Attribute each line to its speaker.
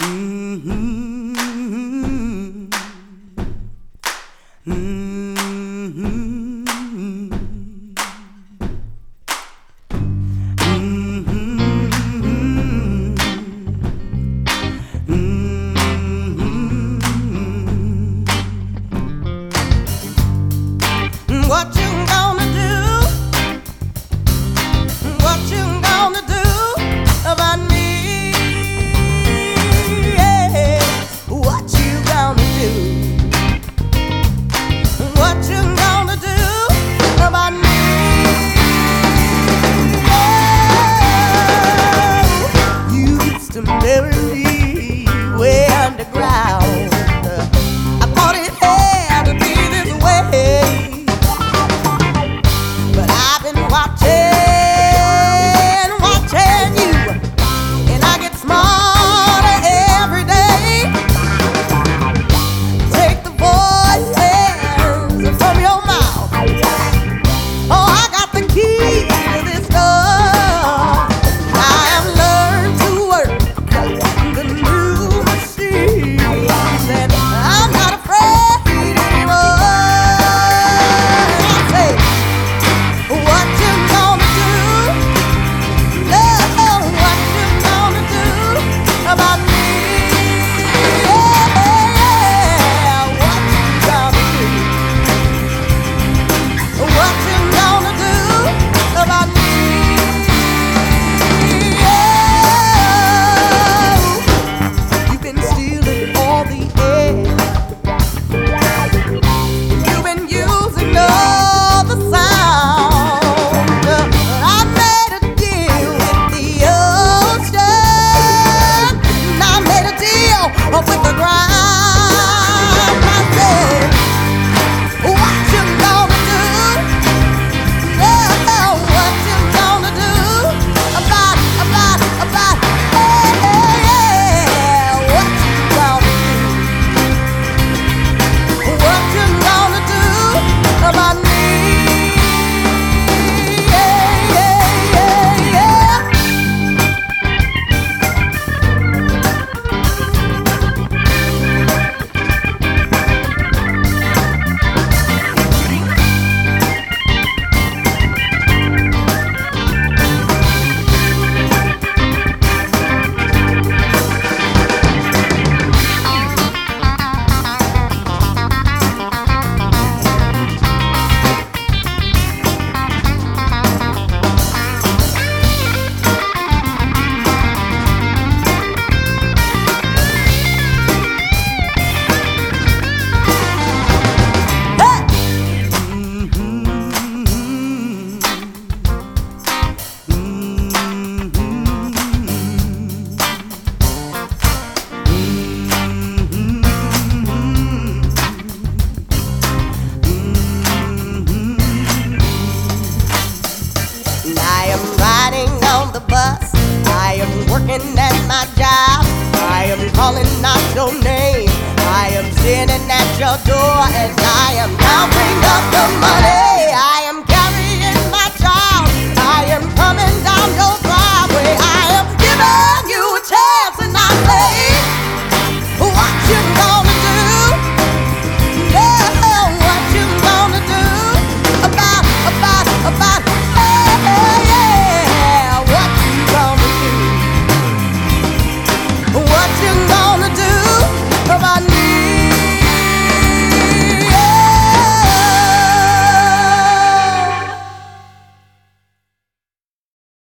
Speaker 1: Mm-hmm. Working at my job. I am calling out your name. I am sitting at your door and I am counting up the money.